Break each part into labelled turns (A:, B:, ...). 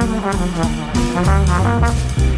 A: Thank you.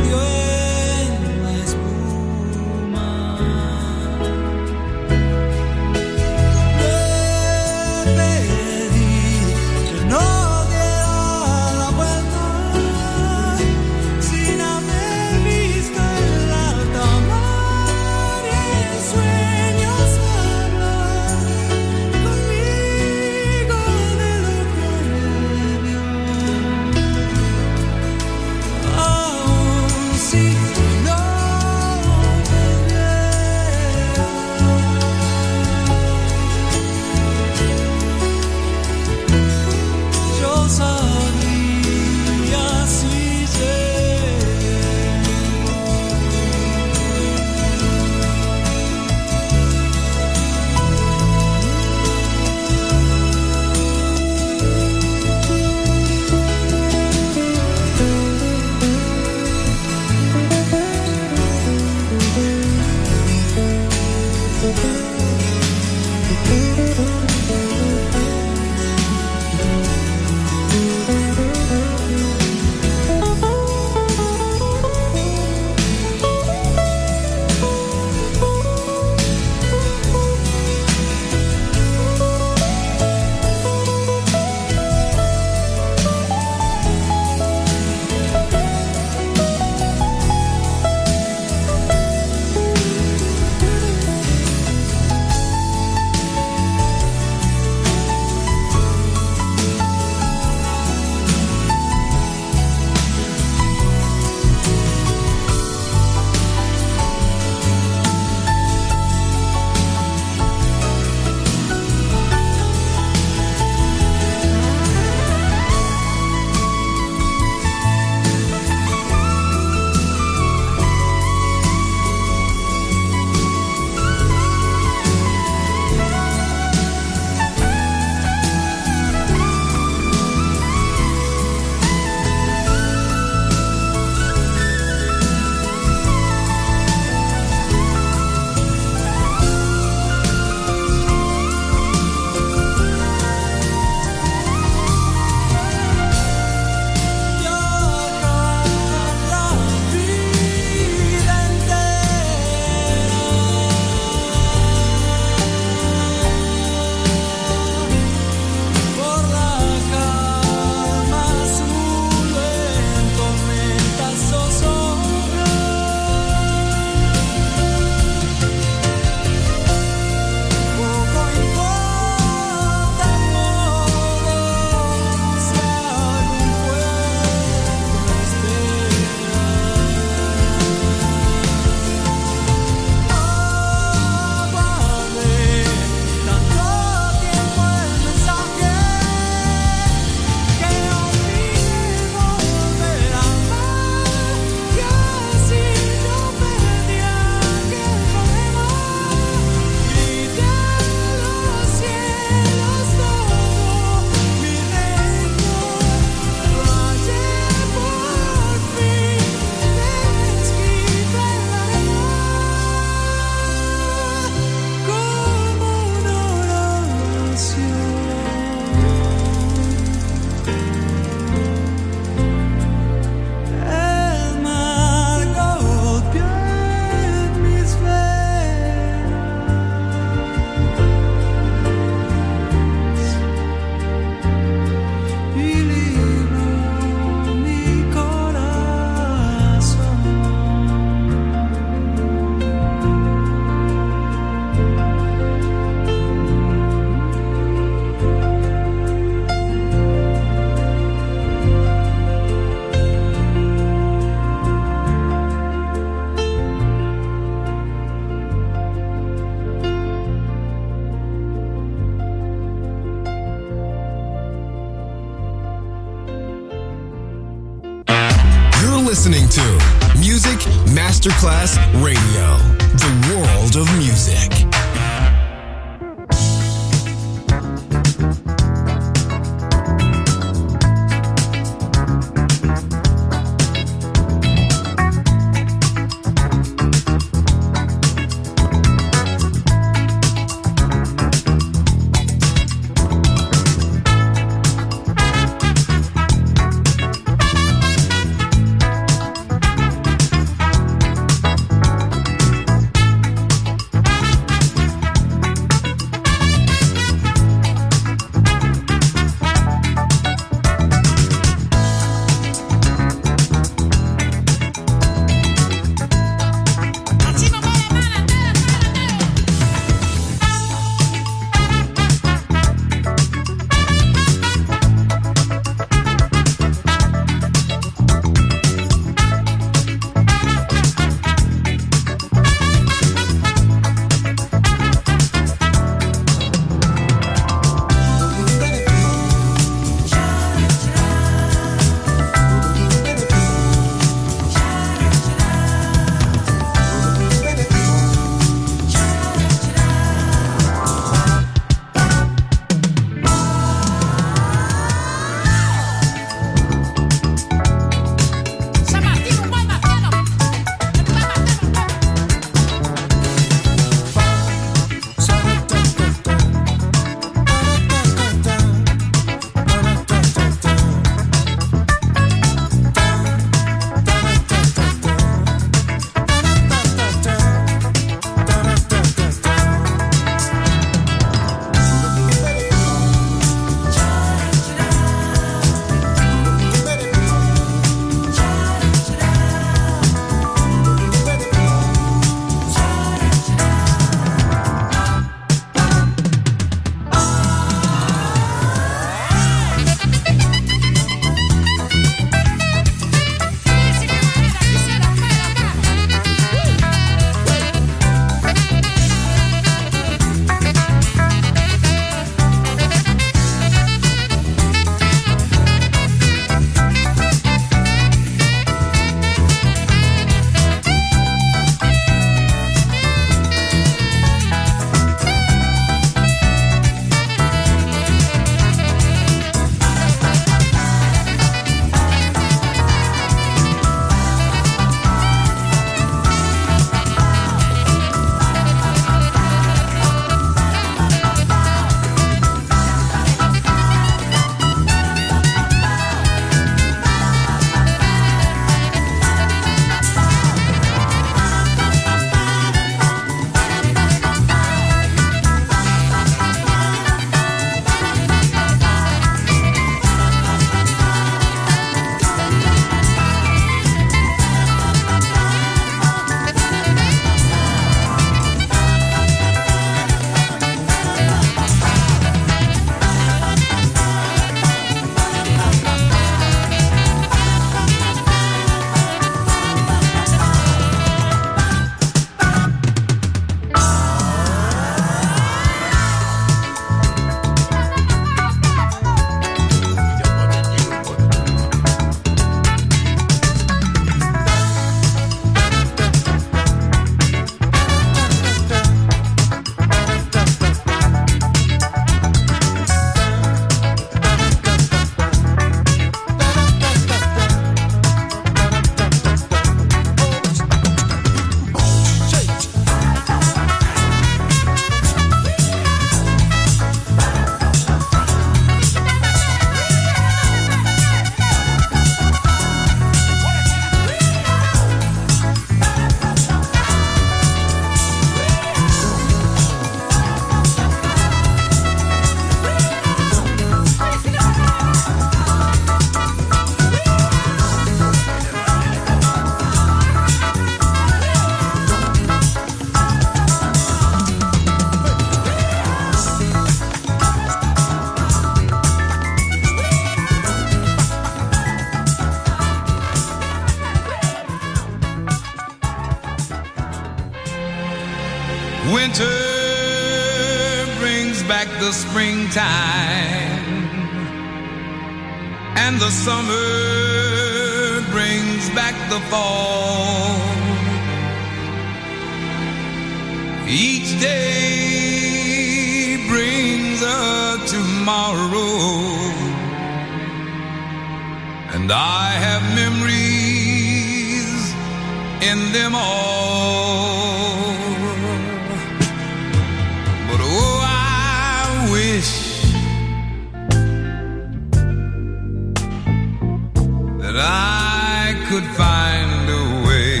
B: I could find a way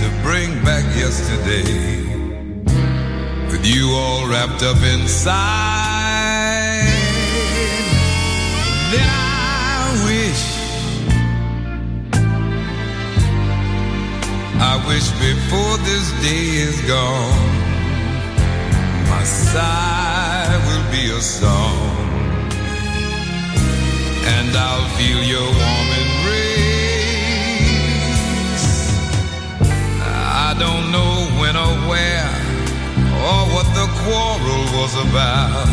B: to bring back yesterday with you all wrapped up inside. I wish, I wish before this day is gone, my sigh will be a song. And I'll feel your warm embrace. I don't know when or where or what the quarrel was about,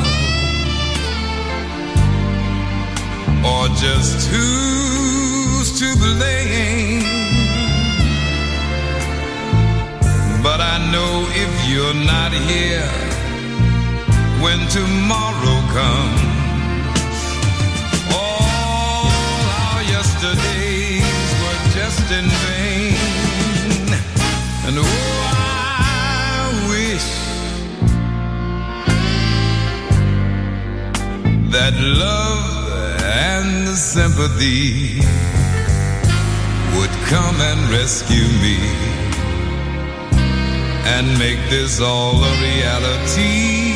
B: or just who's to blame. But I know if you're not here when tomorrow comes, yesterdays were just in vain. And oh, I wish that love and sympathy would come and rescue me and make this all a reality.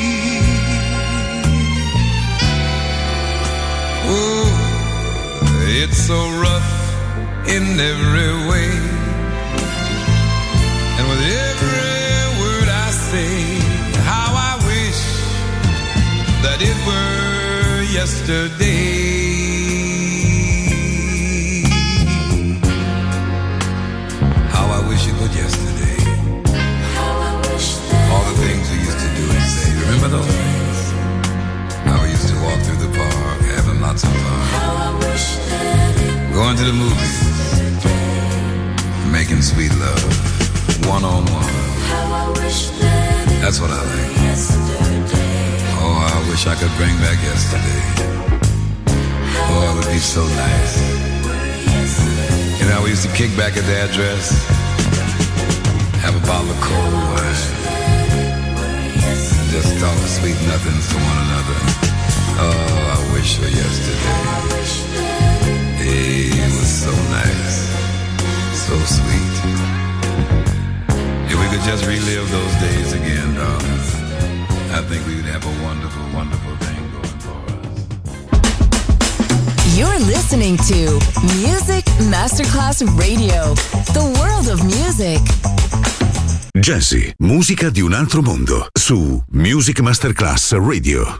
B: It's so rough in every way. And with every word I say, how I wish that it were yesterday. How I wish it was yesterday. All the things we used to do and say. Remember those things? How we used to walk through the park, the movies, making sweet love, one on one. That's what I like. Oh, I wish I could bring back yesterday. Oh, it would be so nice. You know, we used to kick back at the address, have a bottle of cold wine, just talk sweet nothings to one another. Oh, I wish for yesterday. Hey, so nice, so sweet. If we could just relive those days again, darling, I think we would have a wonderful, wonderful thing going for us.
C: You're listening to Music Masterclass Radio, the world of music.
D: Jazzy, musica di un altro mondo. Su Music Masterclass Radio.